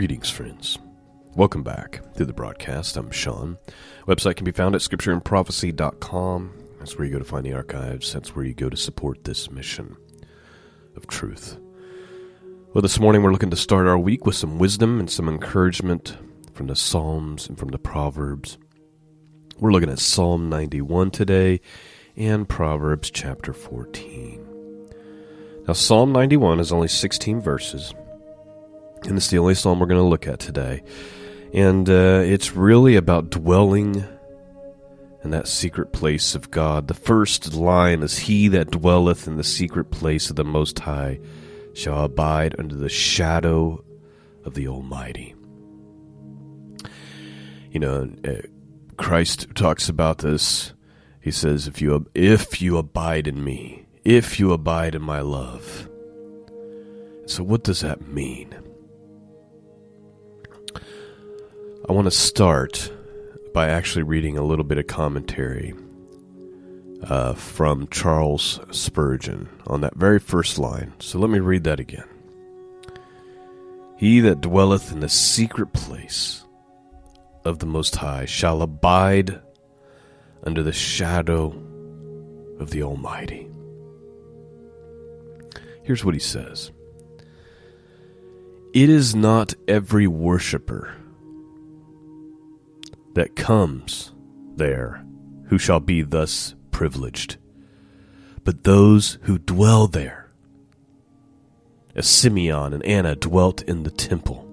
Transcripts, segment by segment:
Greetings, friends. Welcome back to the broadcast. I'm Sean. Website can be found at scriptureandprophecy.com. That's where you go to find the archives. That's where you go to support this mission of truth. Well, this morning we're looking to start our week with some wisdom and some encouragement from the Psalms and from the Proverbs. We're looking at Psalm 91 today and Proverbs chapter 14. Now, Psalm 91 is only 16 verses, and it's the only psalm we're going to look at today. And uh, it's really about dwelling in that secret place of God. The first line is He that dwelleth in the secret place of the Most High shall abide under the shadow of the Almighty. You know, uh, Christ talks about this. He says, "If you if you abide in me, if you abide in my love." So, what does that mean? I want to start by actually reading a little bit of commentary uh, from Charles Spurgeon on that very first line. So let me read that again. He that dwelleth in the secret place of the Most High shall abide under the shadow of the Almighty. Here's what he says It is not every worshiper that comes there who shall be thus privileged, but those who dwell there, as Simeon and Anna dwelt in the temple.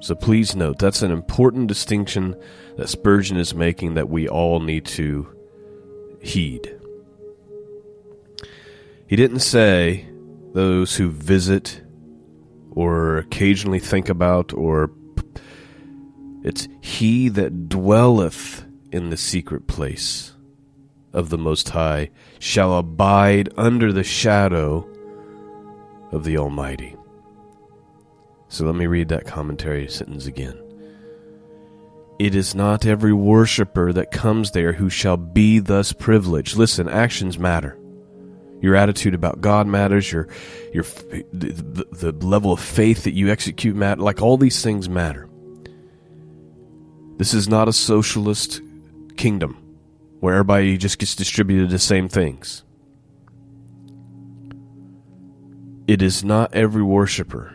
So please note that's an important distinction that Spurgeon is making that we all need to heed. He didn't say those who visit or occasionally think about or it's he that dwelleth in the secret place of the Most High shall abide under the shadow of the Almighty. So let me read that commentary sentence again. It is not every worshiper that comes there who shall be thus privileged. Listen, actions matter. Your attitude about God matters. Your, your, the, the level of faith that you execute matter. Like all these things matter. This is not a socialist kingdom where everybody just gets distributed the same things. It is not every worshiper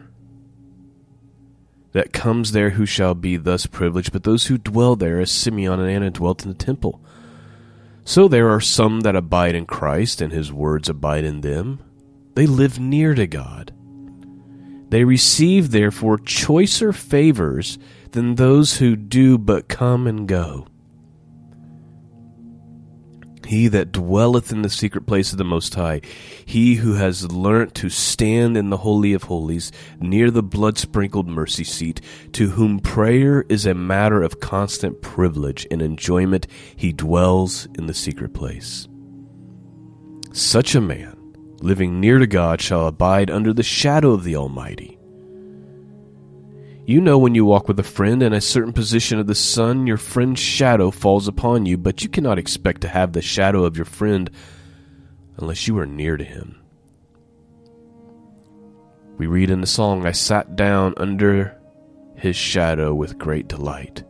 that comes there who shall be thus privileged, but those who dwell there, as Simeon and Anna dwelt in the temple. So there are some that abide in Christ, and his words abide in them. They live near to God. They receive, therefore, choicer favors than those who do but come and go. He that dwelleth in the secret place of the Most High, he who has learnt to stand in the Holy of Holies, near the blood sprinkled mercy seat, to whom prayer is a matter of constant privilege and enjoyment, he dwells in the secret place. Such a man, living near to God, shall abide under the shadow of the Almighty. You know when you walk with a friend in a certain position of the sun, your friend's shadow falls upon you, but you cannot expect to have the shadow of your friend unless you are near to him. We read in the song, I sat down under his shadow with great delight.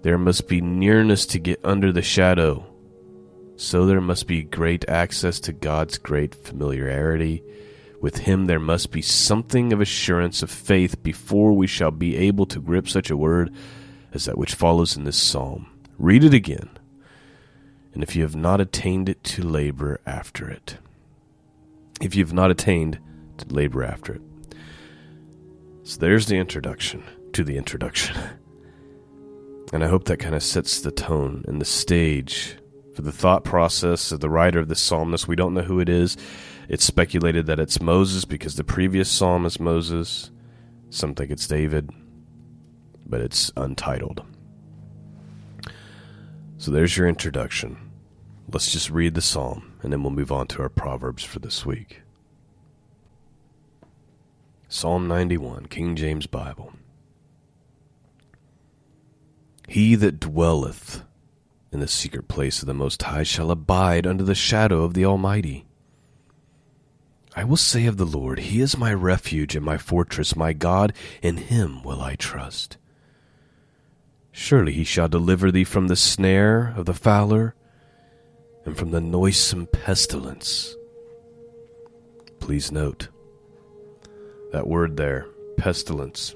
There must be nearness to get under the shadow, so there must be great access to God's great familiarity with him there must be something of assurance of faith before we shall be able to grip such a word as that which follows in this psalm. Read it again, and if you have not attained it, to labor after it. If you have not attained, to labor after it. So there's the introduction to the introduction. And I hope that kind of sets the tone and the stage for the thought process of the writer of the psalmist. We don't know who it is. It's speculated that it's Moses because the previous psalm is Moses. Some think it's David, but it's untitled. So there's your introduction. Let's just read the psalm and then we'll move on to our proverbs for this week. Psalm 91, King James Bible. He that dwelleth in the secret place of the Most High shall abide under the shadow of the Almighty. I will say of the Lord, He is my refuge and my fortress, my God, in Him will I trust. Surely He shall deliver thee from the snare of the fowler and from the noisome pestilence. Please note that word there, pestilence.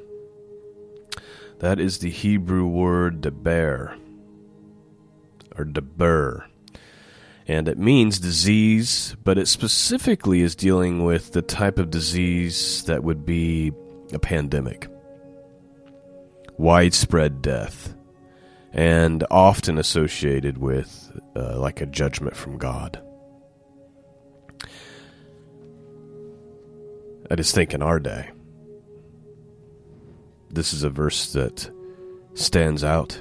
That is the Hebrew word deber, or deber. And it means disease, but it specifically is dealing with the type of disease that would be a pandemic, widespread death, and often associated with uh, like a judgment from God. I just think in our day, this is a verse that stands out.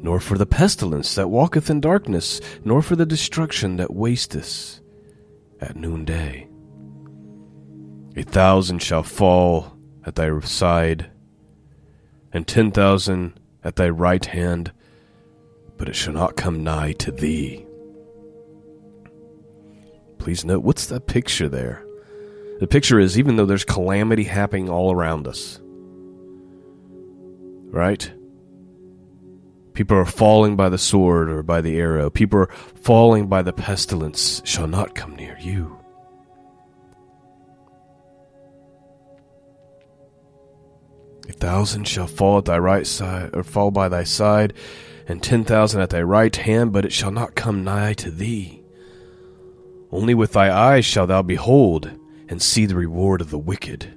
nor for the pestilence that walketh in darkness, nor for the destruction that wasteth at noonday. A thousand shall fall at thy side, and ten thousand at thy right hand, but it shall not come nigh to thee. Please note, what's that picture there? The picture is even though there's calamity happening all around us, right? People are falling by the sword or by the arrow. People are falling by the pestilence, shall not come near you. A thousand shall fall at thy right side, or fall by thy side, and ten thousand at thy right hand, but it shall not come nigh to thee. Only with thy eyes shalt thou behold and see the reward of the wicked.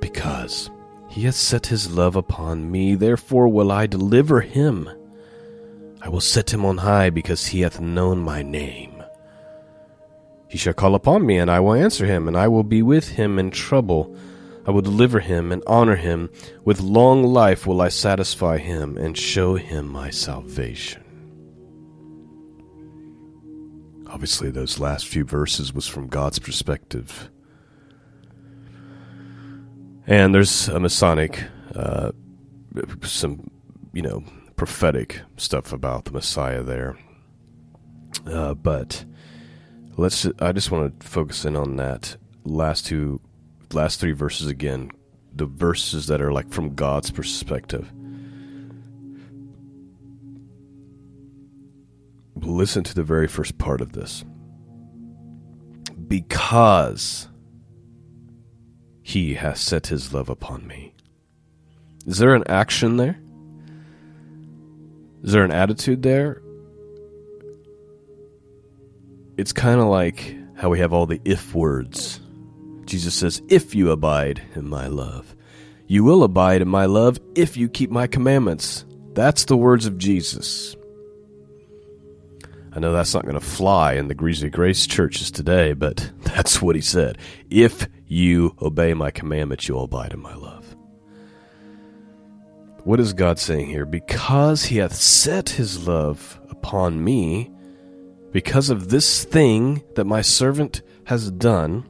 Because he hath set his love upon me, therefore will I deliver him. I will set him on high, because he hath known my name. He shall call upon me, and I will answer him, and I will be with him in trouble. I will deliver him and honor him. With long life will I satisfy him and show him my salvation. Obviously, those last few verses was from God's perspective. And there's a Messianic, uh, some, you know, prophetic stuff about the Messiah there. Uh, but let's i just want to focus in on that last two last three verses again. The verses that are like from god's perspective. Listen to the very first part of this. Because he hath set his love upon me is there an action there is there an attitude there it's kind of like how we have all the if words. Jesus says, If you abide in my love, you will abide in my love if you keep my commandments. That's the words of Jesus. I know that's not going to fly in the Greasy Grace churches today, but that's what he said. If you obey my commandments, you'll abide in my love. What is God saying here? Because he hath set his love upon me, because of this thing that my servant has done,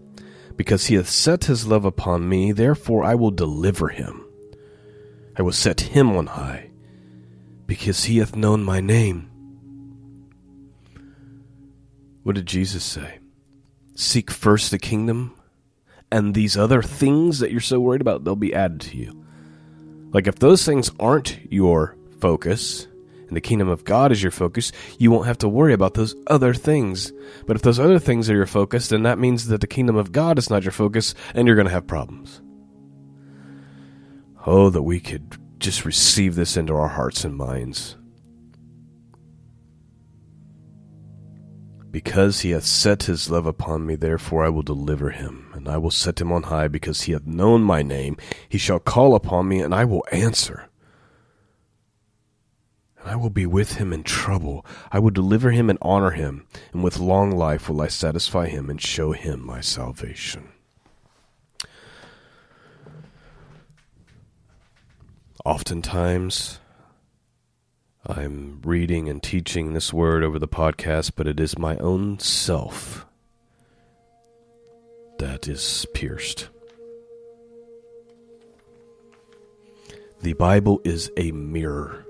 because he hath set his love upon me, therefore I will deliver him. I will set him on high, because he hath known my name. What did Jesus say? Seek first the kingdom, and these other things that you're so worried about, they'll be added to you. Like if those things aren't your focus, and the kingdom of God is your focus, you won't have to worry about those other things. But if those other things are your focus, then that means that the kingdom of God is not your focus, and you're going to have problems. Oh, that we could just receive this into our hearts and minds. Because he hath set his love upon me, therefore I will deliver him, and I will set him on high, because he hath known my name. He shall call upon me, and I will answer. And I will be with him in trouble. I will deliver him and honor him, and with long life will I satisfy him and show him my salvation. Oftentimes, I'm reading and teaching this word over the podcast, but it is my own self that is pierced. The Bible is a mirror,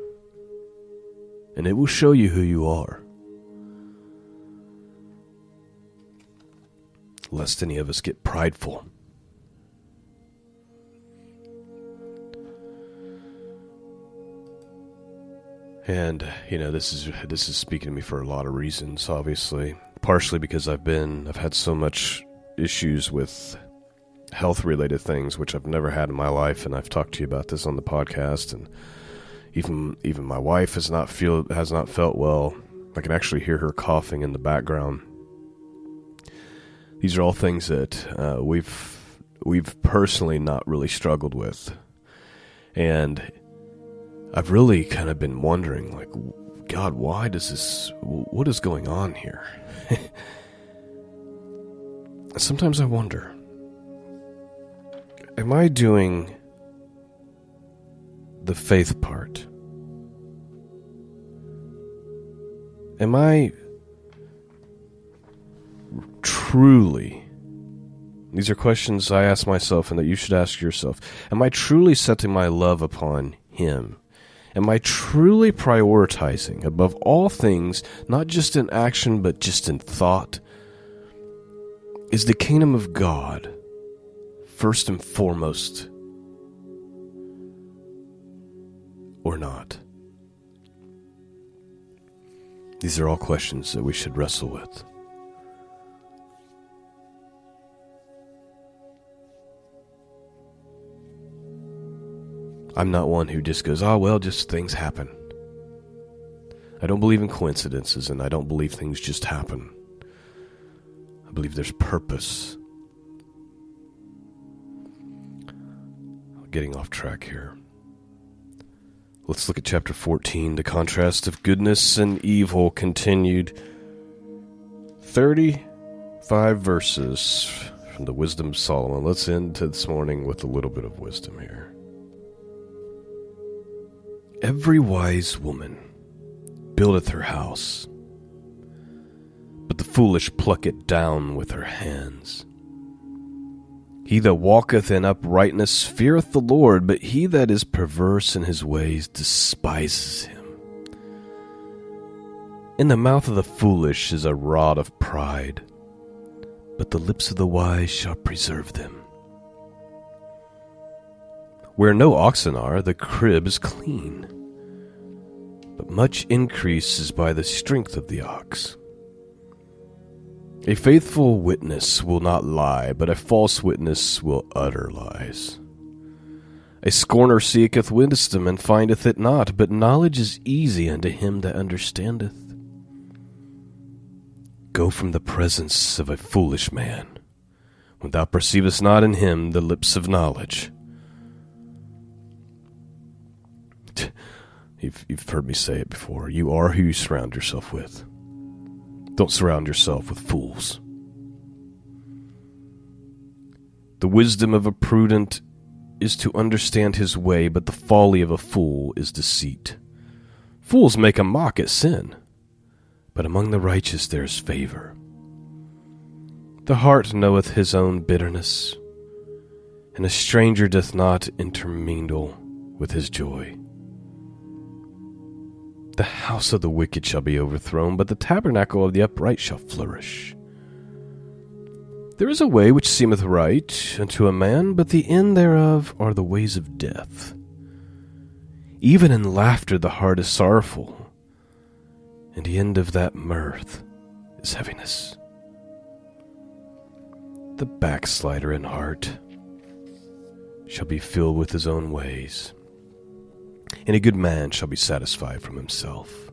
and it will show you who you are. Lest any of us get prideful. And you know, this is this is speaking to me for a lot of reasons. Obviously, partially because I've been I've had so much issues with health related things which I've never had in my life, and I've talked to you about this on the podcast. And even even my wife has not feel has not felt well. I can actually hear her coughing in the background. These are all things that uh, we've we've personally not really struggled with, and I've really kind of been wondering, like, God, why does this, what is going on here? Sometimes I wonder, am I doing the faith part? Am I truly, these are questions I ask myself and that you should ask yourself, am I truly setting my love upon Him? Am I truly prioritizing above all things, not just in action, but just in thought? Is the kingdom of God first and foremost or not? These are all questions that we should wrestle with. I'm not one who just goes, oh, well, just things happen. I don't believe in coincidences, and I don't believe things just happen. I believe there's purpose. Getting off track here. Let's look at chapter 14. The contrast of goodness and evil continued. 35 verses from the Wisdom of Solomon. Let's end this morning with a little bit of wisdom here. Every wise woman buildeth her house, but the foolish pluck it down with her hands. He that walketh in uprightness feareth the Lord, but he that is perverse in his ways despises him. In the mouth of the foolish is a rod of pride, but the lips of the wise shall preserve them. Where no oxen are, the crib is clean, but much increase is by the strength of the ox. A faithful witness will not lie, but a false witness will utter lies. A scorner seeketh wisdom and findeth it not, but knowledge is easy unto him that understandeth. Go from the presence of a foolish man, when thou perceivest not in him the lips of knowledge. You've, you've heard me say it before. You are who you surround yourself with. Don't surround yourself with fools. The wisdom of a prudent is to understand his way, but the folly of a fool is deceit. Fools make a mock at sin, but among the righteous there is favor. The heart knoweth his own bitterness, and a stranger doth not intermingle with his joy. The house of the wicked shall be overthrown, but the tabernacle of the upright shall flourish. There is a way which seemeth right unto a man, but the end thereof are the ways of death. Even in laughter the heart is sorrowful, and the end of that mirth is heaviness. The backslider in heart shall be filled with his own ways, and a good man shall be satisfied from himself.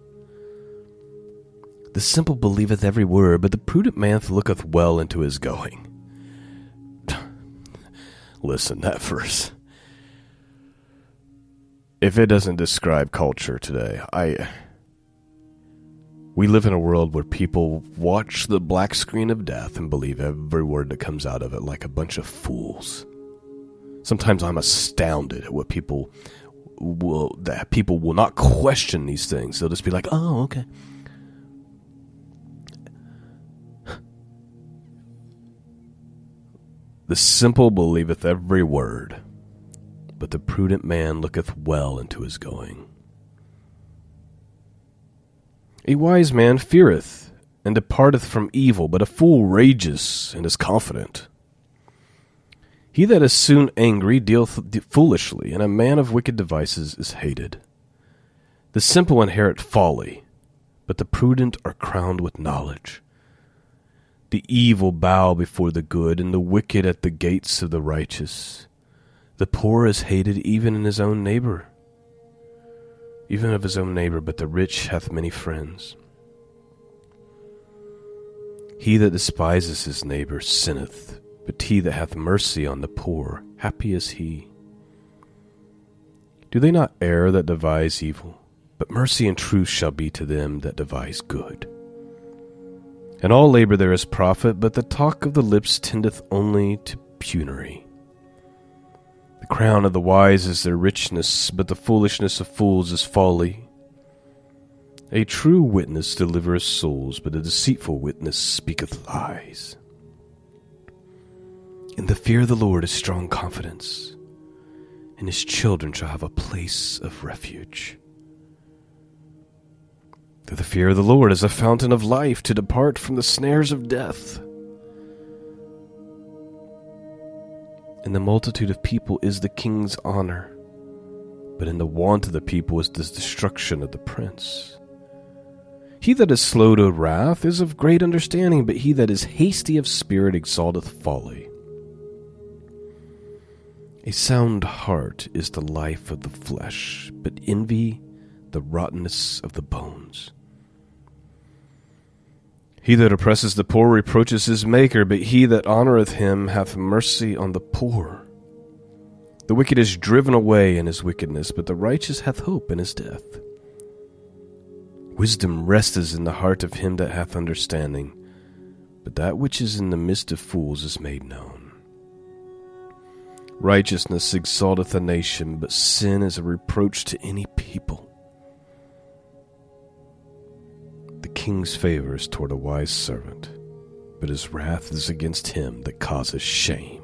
The simple believeth every word, but the prudent man looketh well into his going. Listen, that verse. If it doesn't describe culture today, I. We live in a world where people watch the black screen of death and believe every word that comes out of it like a bunch of fools. Sometimes I'm astounded at what people will that people will not question these things. They'll just be like, "Oh, okay." The simple believeth every word, but the prudent man looketh well into his going. A wise man feareth and departeth from evil, but a fool rages and is confident. He that is soon angry dealeth foolishly, and a man of wicked devices is hated. The simple inherit folly, but the prudent are crowned with knowledge. The evil bow before the good, and the wicked at the gates of the righteous. The poor is hated even in his own neighbor, even of his own neighbor, but the rich hath many friends. He that despises his neighbor sinneth, but he that hath mercy on the poor, happy is he. Do they not err that devise evil? But mercy and truth shall be to them that devise good. In all labor there is profit, but the talk of the lips tendeth only to penury. The crown of the wise is their richness, but the foolishness of fools is folly. A true witness delivereth souls, but a deceitful witness speaketh lies. In the fear of the Lord is strong confidence, and his children shall have a place of refuge. For the fear of the Lord is a fountain of life to depart from the snares of death. In the multitude of people is the king's honor, but in the want of the people is the destruction of the prince. He that is slow to wrath is of great understanding, but he that is hasty of spirit exalteth folly. A sound heart is the life of the flesh, but envy the rottenness of the bones. He that oppresses the poor reproaches his Maker, but he that honoureth him hath mercy on the poor. The wicked is driven away in his wickedness, but the righteous hath hope in his death. Wisdom resteth in the heart of him that hath understanding, but that which is in the midst of fools is made known. Righteousness exalteth a nation, but sin is a reproach to any people. The king's favor is toward a wise servant, but his wrath is against him that causes shame.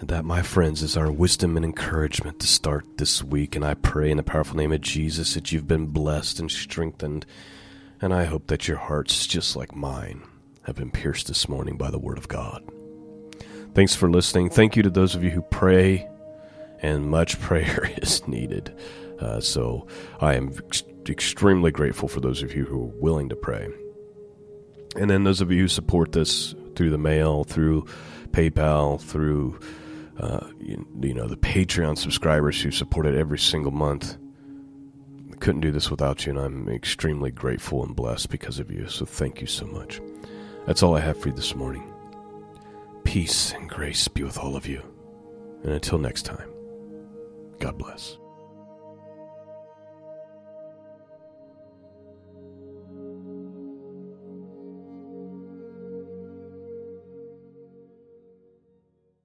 And that, my friends, is our wisdom and encouragement to start this week. And I pray in the powerful name of Jesus that you've been blessed and strengthened. And I hope that your hearts, just like mine, have been pierced this morning by the Word of God. Thanks for listening. Thank you to those of you who pray, and much prayer is needed. Uh, so I am extremely grateful for those of you who are willing to pray. And then those of you who support this through the mail, through PayPal, through uh, you, you, know the Patreon subscribers who support it every single month. I couldn't do this without you, and I'm extremely grateful and blessed because of you. So thank you so much. That's all I have for you this morning. Peace and grace be with all of you. And until next time, God bless.